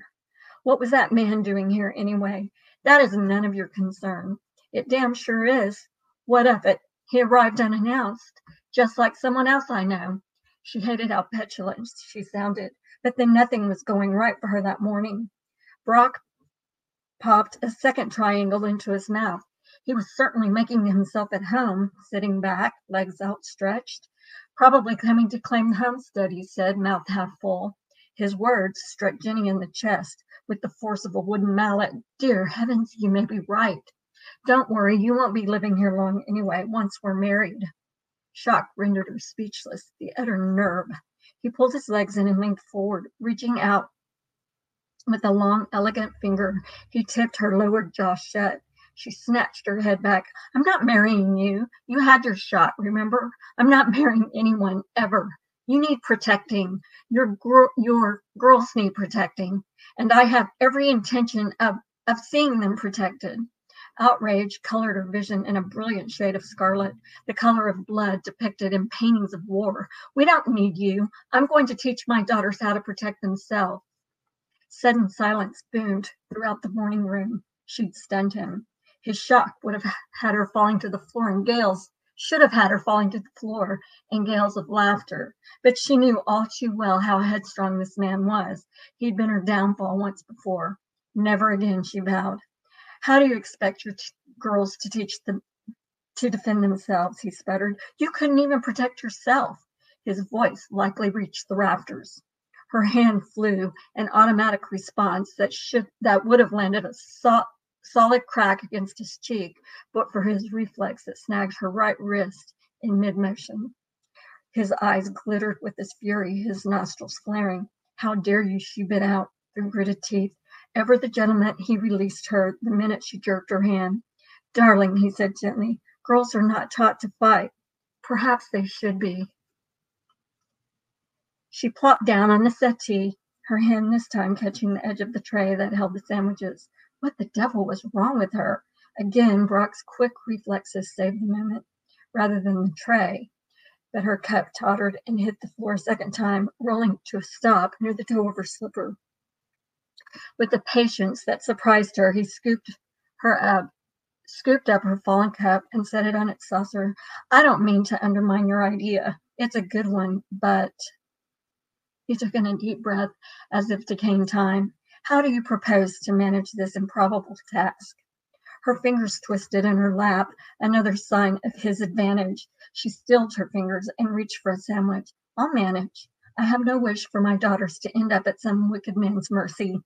What was that man doing here anyway? That is none of your concern. It damn sure is. What of it? He arrived unannounced, just like someone else I know. She hated how petulant she sounded, but then nothing was going right for her that morning. Brock popped a second triangle into his mouth. He was certainly making himself at home, sitting back, legs outstretched. Probably coming to claim the homestead, he said, mouth half full. His words struck Jenny in the chest with the force of a wooden mallet. Dear heavens, you may be right. Don't worry, you won't be living here long anyway, once we're married. Shock rendered her speechless, the utter nerve. He pulled his legs in and leaned forward, reaching out with a long, elegant finger. He tipped her lowered jaw shut. She snatched her head back. I'm not marrying you. You had your shot, remember? I'm not marrying anyone ever. You need protecting. Your gr- your girls need protecting, and I have every intention of of seeing them protected. Outrage colored her vision in a brilliant shade of scarlet, the color of blood depicted in paintings of war. We don't need you. I'm going to teach my daughters how to protect themselves. Sudden silence boomed throughout the morning room. She'd stunned him. His shock would have had her falling to the floor in gales, should have had her falling to the floor in gales of laughter. But she knew all too well how headstrong this man was. He'd been her downfall once before. Never again, she vowed. How do you expect your t- girls to teach them to defend themselves? He sputtered. You couldn't even protect yourself. His voice likely reached the rafters. Her hand flew, an automatic response that should that would have landed a so- solid crack against his cheek, but for his reflex that snagged her right wrist in mid-motion. His eyes glittered with his fury, his nostrils flaring. How dare you, she bit out through gritted teeth. Ever the gentleman, he released her the minute she jerked her hand. Darling, he said gently, girls are not taught to fight. Perhaps they should be. She plopped down on the settee, her hand this time catching the edge of the tray that held the sandwiches. What the devil was wrong with her? Again, Brock's quick reflexes saved the moment rather than the tray. But her cup tottered and hit the floor a second time, rolling to a stop near the toe of her slipper. With a patience that surprised her, he scooped her up, scooped up her fallen cup and set it on its saucer. I don't mean to undermine your idea. It's a good one, but he took in a deep breath as if to gain time. How do you propose to manage this improbable task? Her fingers twisted in her lap, another sign of his advantage. She stilled her fingers and reached for a sandwich. I'll manage. I have no wish for my daughters to end up at some wicked man's mercy.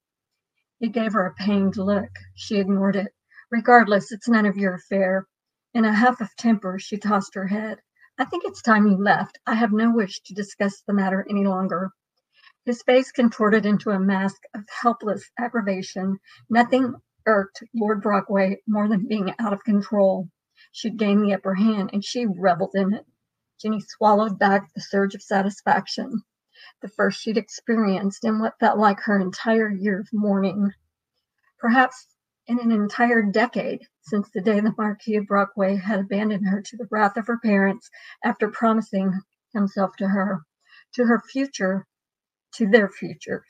He gave her a pained look. She ignored it. Regardless, it's none of your affair. In a huff of temper, she tossed her head. I think it's time you left. I have no wish to discuss the matter any longer. His face contorted into a mask of helpless aggravation. Nothing irked Lord Brockway more than being out of control. She'd gained the upper hand, and she reveled in it. Jenny swallowed back the surge of satisfaction, the first she'd experienced in what felt like her entire year of mourning. Perhaps in an entire decade since the day the Marquis of Brockway had abandoned her to the wrath of her parents after promising himself to her, to her future to their future.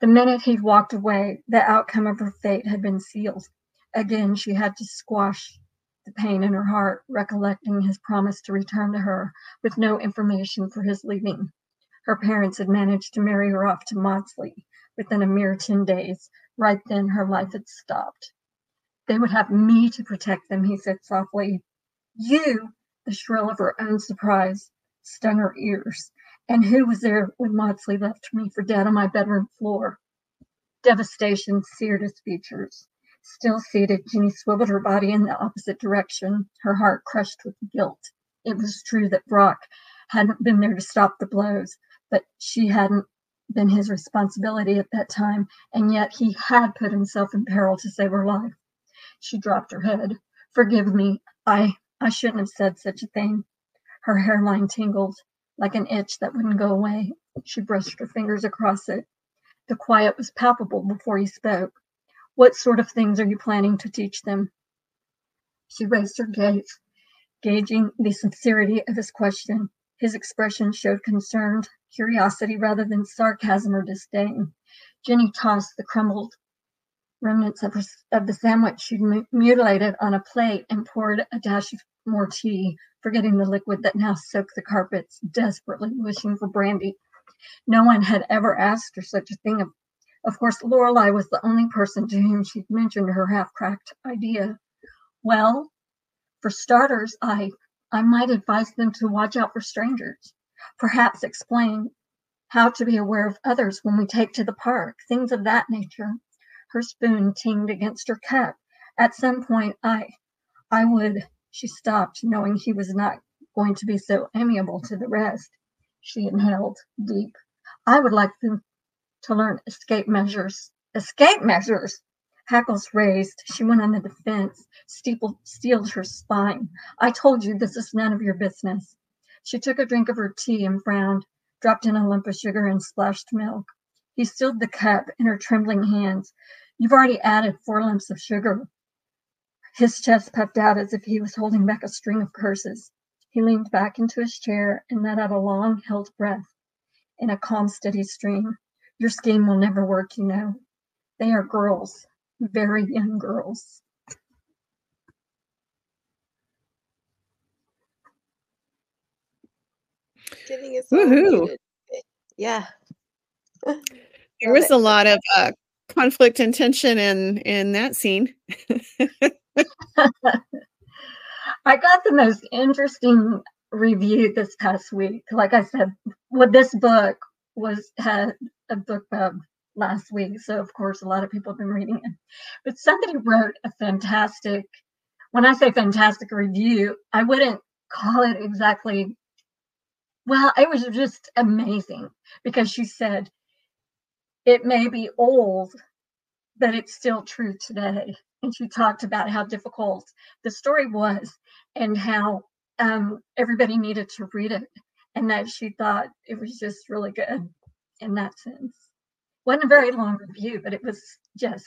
The minute he'd walked away, the outcome of her fate had been sealed. Again, she had to squash the pain in her heart, recollecting his promise to return to her with no information for his leaving. Her parents had managed to marry her off to Maudsley within a mere 10 days. Right then, her life had stopped. They would have me to protect them, he said softly. You, the shrill of her own surprise, stung her ears. And who was there when Maudsley left me for dead on my bedroom floor? Devastation seared his features. Still seated, Jenny swiveled her body in the opposite direction, her heart crushed with guilt. It was true that Brock hadn't been there to stop the blows, but she hadn't been his responsibility at that time, and yet he had put himself in peril to save her life. She dropped her head. Forgive me. I I shouldn't have said such a thing. Her hairline tingled like an itch that wouldn't go away. She brushed her fingers across it. The quiet was palpable before he spoke. What sort of things are you planning to teach them? She raised her gaze, gauging the sincerity of his question. His expression showed concerned curiosity rather than sarcasm or disdain. Jenny tossed the crumbled remnants of, her, of the sandwich she'd mutilated on a plate and poured a dash of more tea, forgetting the liquid that now soaked the carpets, desperately wishing for brandy. No one had ever asked her such a thing. Of, course, Lorelei was the only person to whom she'd mentioned her half-cracked idea. Well, for starters, I I might advise them to watch out for strangers. Perhaps explain how to be aware of others when we take to the park, things of that nature. Her spoon tinged against her cup. At some point, I I would she stopped, knowing he was not going to be so amiable to the rest. She inhaled deep. I would like them to learn escape measures. Escape measures! Hackles raised. She went on the defense, steepled, steeled her spine. I told you this is none of your business. She took a drink of her tea and frowned, dropped in a lump of sugar and splashed milk. He stilled the cup in her trembling hands. You've already added four lumps of sugar. His chest puffed out as if he was holding back a string of curses. He leaned back into his chair and let out a long held breath in a calm, steady stream. Your scheme will never work, you know. They are girls, very young girls. Getting us all Woohoo. Yeah. There was a lot of uh, conflict and tension in in that scene. I got the most interesting review this past week. Like I said, well, this book was had a book last week, so of course a lot of people have been reading it. But somebody wrote a fantastic. When I say fantastic review, I wouldn't call it exactly. Well, it was just amazing because she said it may be old, but it's still true today. And she talked about how difficult the story was and how um, everybody needed to read it and that she thought it was just really good in that sense. Wasn't a very long review, but it was just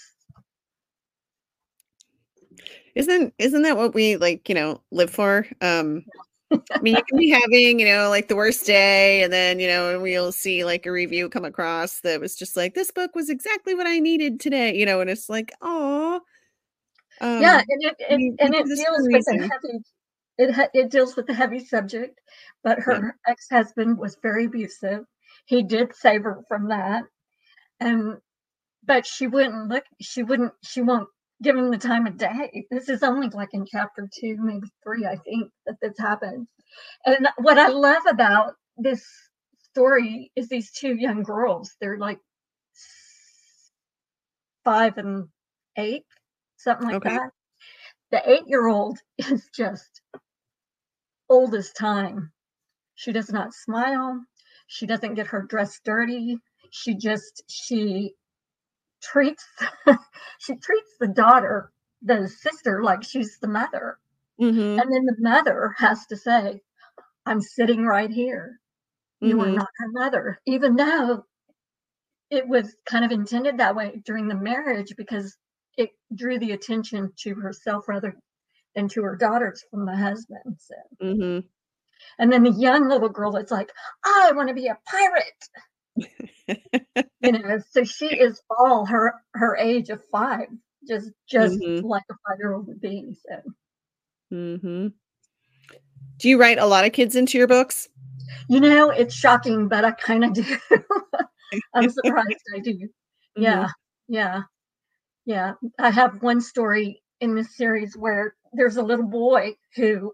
Isn't isn't that what we like, you know, live for? Um I mean, you can be having, you know, like the worst day, and then, you know, we'll see like a review come across that was just like, this book was exactly what I needed today, you know, and it's like, oh, um, yeah, and it, it we- and it deals with a heavy it it deals with a heavy subject, but her ex-husband was very abusive. He did save her from that, and but she wouldn't look. She wouldn't. She won't give him the time of day. This is only like in chapter two, maybe three, I think, that this happens. And what I love about this story is these two young girls. They're like five and eight, something like Okay. that. The eight year old is just old as time. She does not smile. She doesn't get her dress dirty. She just, she treats, she treats the daughter, the sister, like she's the mother. mhm, And then the mother has to say, I'm sitting right here. You are mhm. not her mother, even though it was kind of intended that way during the marriage because it drew the attention to herself rather than to her daughters from the husband. So, Mhm. and then the young little girl that's like, I want to be a pirate. You know, so she is all her her age of five, just just Mhm. like a five year old would be. So Mhm. Do you write a lot of kids into your books? you know, it's shocking, but I kind of do. I'm surprised I do. Mm-hmm. Yeah, yeah, yeah. I have one story in this series where there's a little boy who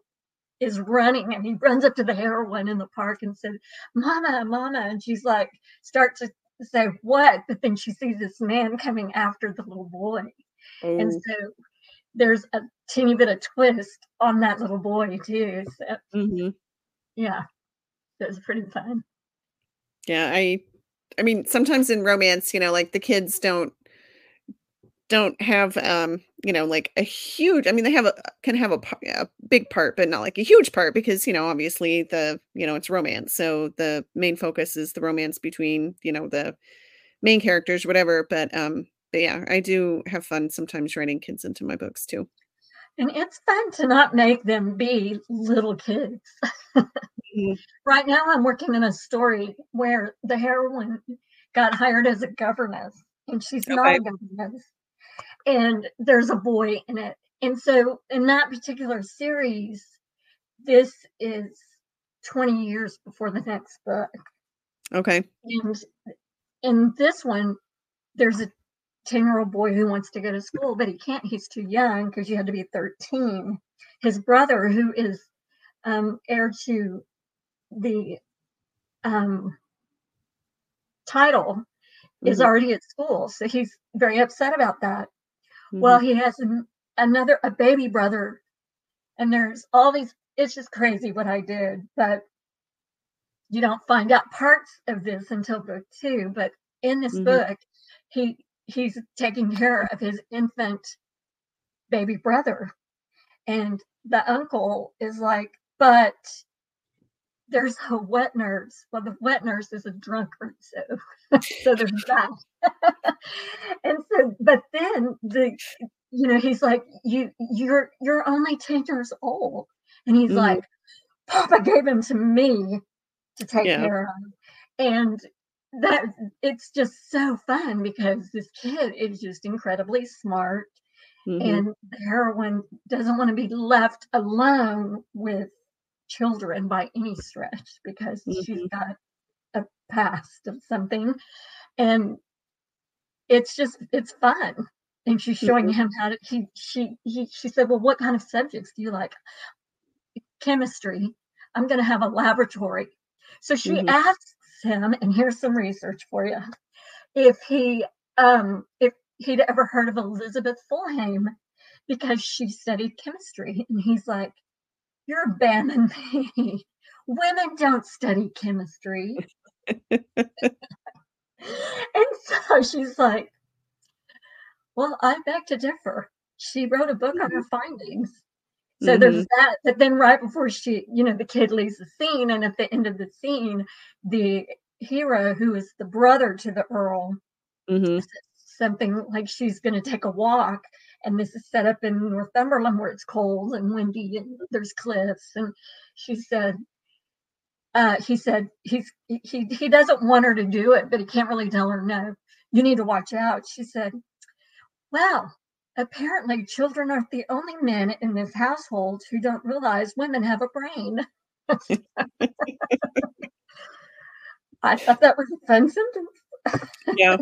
is running and he runs up to the heroine in the park and says, Mama, Mama. And she's like, start to say, What? But then she sees this man coming after the little boy. And Oh, so there's a teeny bit of twist on that little boy, too. So, mhm. yeah, it was pretty fun. Yeah, I I mean, sometimes in romance, you know, like the kids don't don't have um, you know, like a huge I mean, they have a can have a, a big part, but not like a huge part because, you know, obviously the, you know, it's romance. So the main focus is the romance between, you know, the main characters, whatever, but um but yeah, I do have fun sometimes writing kids into my books too. And it's fun to not make them be little kids. Mhm. Right now, I'm working in a story where the heroine got hired as a governess, and she's not a governess. And there's a boy in it. And so, in that particular series, this is 20 years before the next book. Okay. And in this one, there's a 10 year old boy who wants to go to school, but he can't. He's too young because you had to be 13. His brother, who is um, heir to the um, title, is Mhm. already at school. So he's very upset about that. Well, Mhm. he has an, another, a baby brother, and there's all these, it's just crazy what I did, but you don't find out parts of this until book two. But in this Mhm. book, he he's taking care of his infant baby brother. And the uncle is like, but there's a wet nurse. Well, the wet nurse is a drunkard, so so there's that. and so, but then the you know he's like, you you're you're only ten years old, and he's Mhm. like, Papa gave him to me to take Yeah. care of, and that it's just so fun because this kid is just incredibly smart Mhm. and the heroine doesn't want to be left alone with children by any stretch because she's Mhm. got a past of something. And it's just it's fun. And she's showing him how to he she he she said well what kind of subjects do you like? Chemistry. I'm going to have a laboratory. So she Mhm. asks him and here's some research for you if he um if he'd ever heard of elizabeth fulhame because she studied chemistry. And he's like you're abandoning me. Women don't study chemistry. And so she's like well i beg to differ. She wrote a book on her findings. So there's that but then right before she you know the kid leaves the scene and at the end of the scene the hero who is the brother to the earl Mhm. something like she's going to take a walk and this is set up in northumberland where it's cold and windy and there's cliffs and she said uh, he said he's he he doesn't want her to do it but he can't really tell her no you need to watch out. She said well apparently children aren't the only men in this household who don't realize women have a brain. I thought that was a fun sentence. Yeah.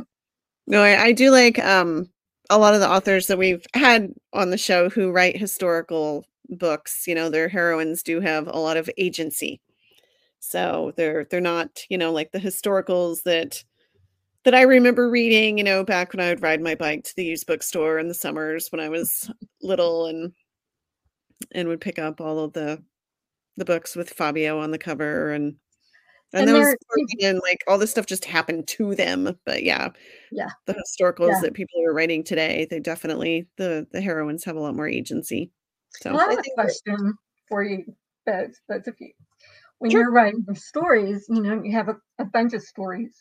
No I, I do like um a lot of the authors that we've had on the show who write historical books you know their heroines do have a lot of agency. So they're they're not you know like the historicals that that i remember reading you know back when i would ride my bike to the used bookstore in the summers when i was little and and would pick up all of the the books with fabio on the cover and and, And those and like all this stuff just happened to them but yeah Yeah. the historicals Yeah. that people are writing today they definitely the the heroines have a lot more agency so I have I a question for you both, both of you. When Sure. you're writing your stories, you know, you have a, a bunch of stories.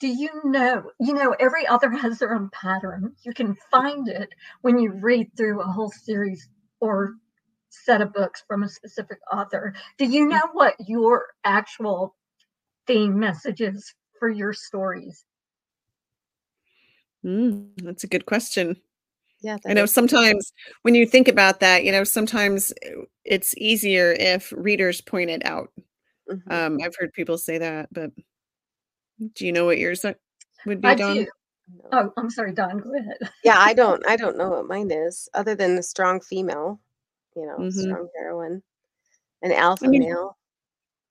Do you know, you know, every author has their own pattern. You can find it when you read through a whole series or set of books from a specific author. Do you know what your actual theme message is for your stories? Mm, that's a good question Yeah, I know is- sometimes when you think about that, you know, sometimes it's easier if readers point it out. Mhm. Um, I've heard people say that, but do you know what yours would be, I Dawn? do. Oh, I'm sorry, Dawn, go ahead. yeah, I don't I don't know what mine is other than the strong female, you know, Mhm. strong heroine, an alpha mean- male.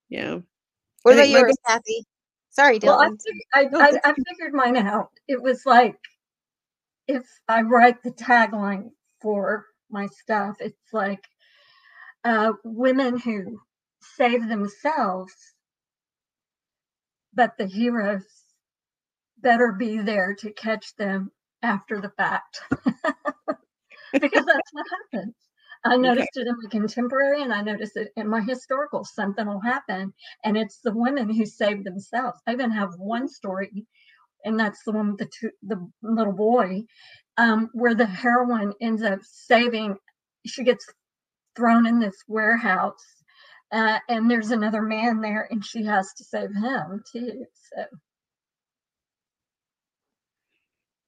Yeah. What about think yours, book- Kathy? Sorry, Well, I, Dylann. fig- I, No, I, I figured mine out. It was like if I write the tagline for my stuff, it's like uh, women who save themselves, but the heroes better be there to catch them after the fact. because that's what happens. I noticed it in my contemporary and I noticed it in my historical. Something will happen, and it's the women who save themselves. I even have one story, and that's the one with the two, the little boy, um, where the heroine ends up saving. She gets thrown in this warehouse, uh, and there's another man there, and she has to save him too. So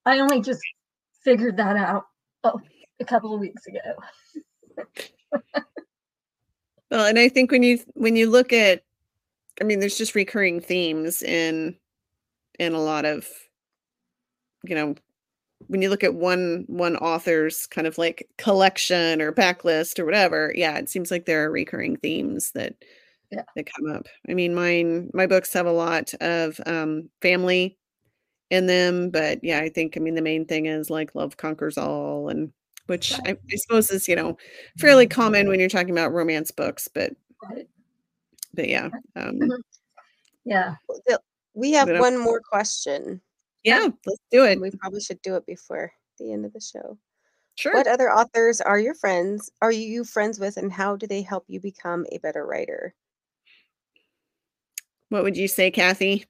I only just figured that out oh, a couple of weeks ago. Well, and I think when you when you look at I mean, there's just recurring themes in in a lot of you know, when you look at one one author's kind of like collection or backlist or whatever, yeah, it seems like there are recurring themes that Yeah. that come up. I mean, mine my books have a lot of um family in them, but yeah, I think I mean the main thing is like love conquers all and which I, I suppose is, you know, fairly common when you're talking about romance books, but Right. but yeah. Um Yeah. We have But, uh, one more question. Yeah, let's do it. We probably should do it before the end of the show. Sure. What other authors are your friends? Are you friends with, and how do they help you become a better writer? What would you say, Kathy?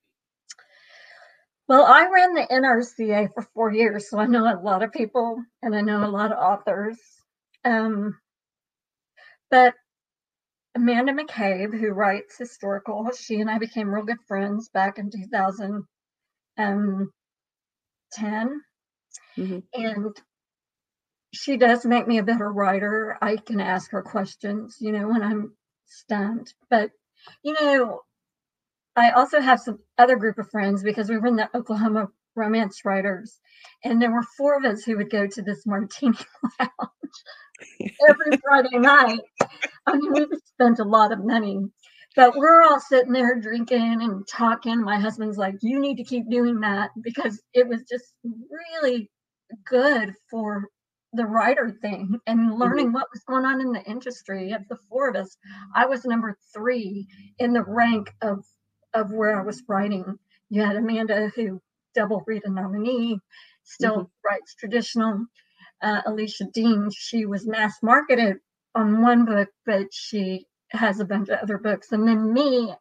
Well, I ran the NRCA for four years, so I know a lot of people and I know a lot of authors. Um, but Amanda McCabe, who writes historical, she and I became real good friends back in 2010. Mhm. And she does make me a better writer. I can ask her questions, you know, when I'm stumped. But, you know, I also have some other group of friends because we were in the Oklahoma romance writers, and there were four of us who would go to this martini lounge every Friday night. I mean, we spent a lot of money, but we're all sitting there drinking and talking. My husband's like, "You need to keep doing that because it was just really good for the writer thing and mm-hmm. learning what was going on in the industry. Of the four of us, I was number three in the rank of of where I was writing. You had Amanda, who double RITA nominee, still writes traditional. Uh, Alicia Dean, she was mass marketed on one book, but she has a bunch of other books. And then me,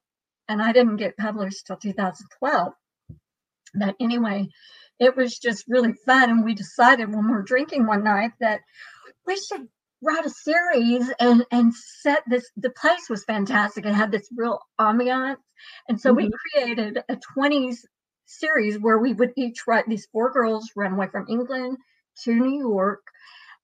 and I didn't get published till 2012. But anyway, it was just really fun. And we decided when we were drinking one night that we should write a series and and set this the place was fantastic it had this real ambiance and so we created a 20s series where we would each write these four girls ran away from england to new york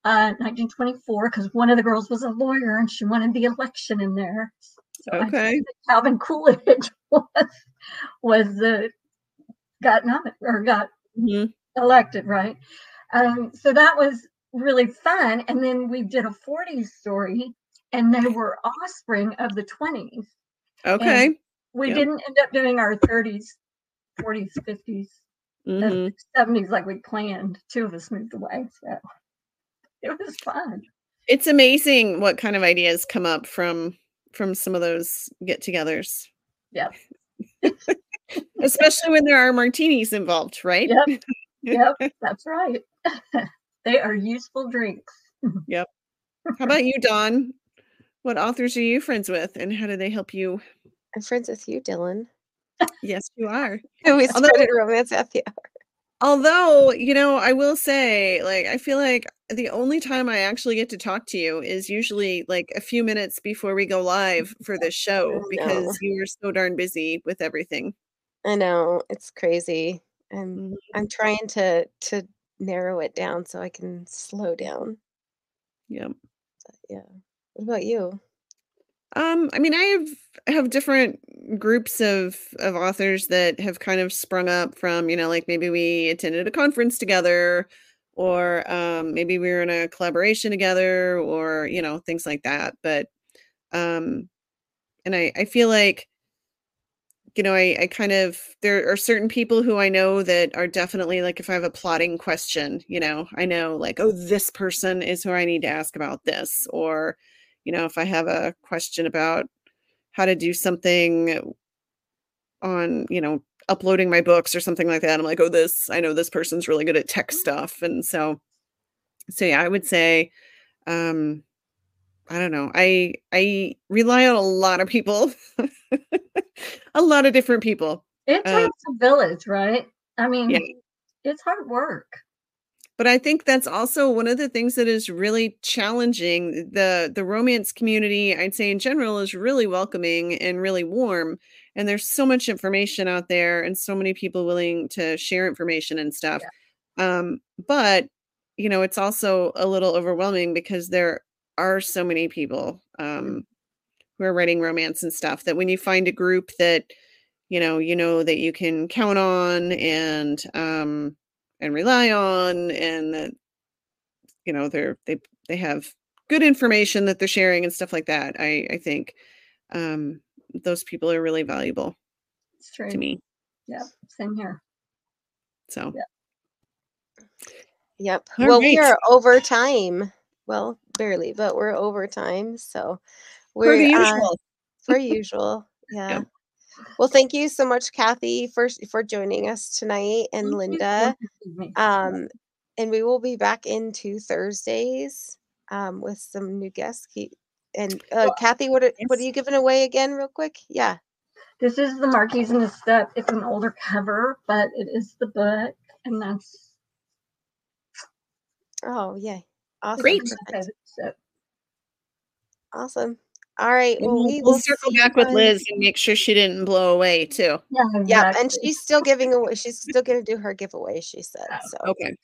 uh 1924 because one of the girls was a lawyer and she wanted the election in there so Okay. calvin coolidge was was the got nominated or got Mhm. elected, right? Um, so that was really fun. And then we did a 40s story, and they were offspring of the 20s. Okay. We Yep. didn't end up doing our 30s, 40s, 50s, and Mhm. 70s like we planned. Two of us moved away. So it was fun. It's amazing what kind of ideas come up from from some of those get-togethers. Yeah. Especially when there are martinis involved, right? Yep. Yep. That's right. they are useful drinks. Yep. How about you, Dawn? What authors are you friends with and how do they help you? I'm friends with you, Dylann. Yes, you are. We Although- started romance happy hour. Although, you know, I will say, like, I feel like the only time I actually get to talk to you is usually like a few minutes before we go live for this show because you are so darn busy with everything. I know it's crazy. I'm Mhm. I'm trying to to narrow it down so I can slow down. Yep. Yeah. What about you? Um, I mean, I have have different groups of of authors that have kind of sprung up from, you know, like maybe we attended a conference together, or um, maybe we were in a collaboration together, or you know, things like that. But um, and I I feel like, you know, I I kind of there are certain people who I know that are definitely like if I have a plotting question, you know, I know like, oh, this person is who I need to ask about this, or you know, if I have a question about how to do something on, you know, uploading my books or something like that, I'm like, oh, this, I know this person's really good at tech stuff. And so, so yeah, I would say, um, I don't know. I I rely on a lot of people, a lot of different people. It takes a village, right? I mean, Yeah. it's hard work. but i think that's also one of the things that is really challenging the the romance community i'd say in general is really welcoming and really warm and there's so much information out there and so many people willing to share information and stuff um but you know it's also a little overwhelming because there are so many people um who are writing romance and stuff that when you find a group that you know you know that you can count on and um and rely on and that you know they're they they have good information that they're sharing and stuff like that i i think um those people are really valuable It's true. to me Yeah, same here. so Yep. All well, we are over time. Well, barely, but we're over time. So we're uh, usual per usual. Yeah. Well, thank you so much, Kathy, for for joining us tonight, and Linda. for having me. Um, and we will be back in two Thursdays um, with some new guests. And uh, Kathy, what are, what are you giving away again, real quick? Yeah. This is the Marquis in the Step. It's an older cover, but it is the book, and that's Oh, yeah. Awesome. Great. my perfect, favorite step. Awesome. All right. Well, we'll, we we'll circle back with Liz and make sure she didn't blow away too. Yeah, Yeah, and she's still giving away. She's still going to do her giveaway. She said oh, so. Okay.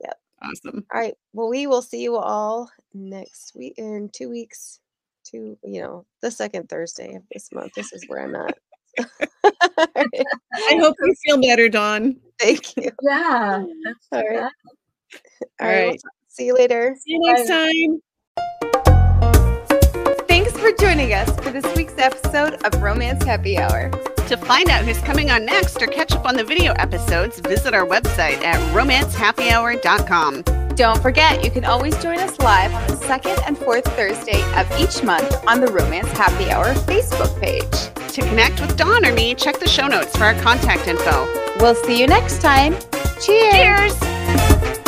Yep. Awesome. All right. Well, we will see you all next week in two weeks. Two, you know, the second Thursday of this month. This is where I'm at. All right, I hope you feel better, Dawn. Thank you. yeah. That's All right. that. All All right. we'll right. See you later. See you next Bye. time. Thanks for joining us for this week's episode of Romance Happy Hour. To find out who's coming on next or catch up on the video episodes, visit our website at romancehappyhour.com. Don't forget, you can always join us live on the second and fourth Thursday of each month on the Romance Happy Hour Facebook page. To connect with Dawn or me, check the show notes for our contact info. We'll see you next time. Cheers! Cheers!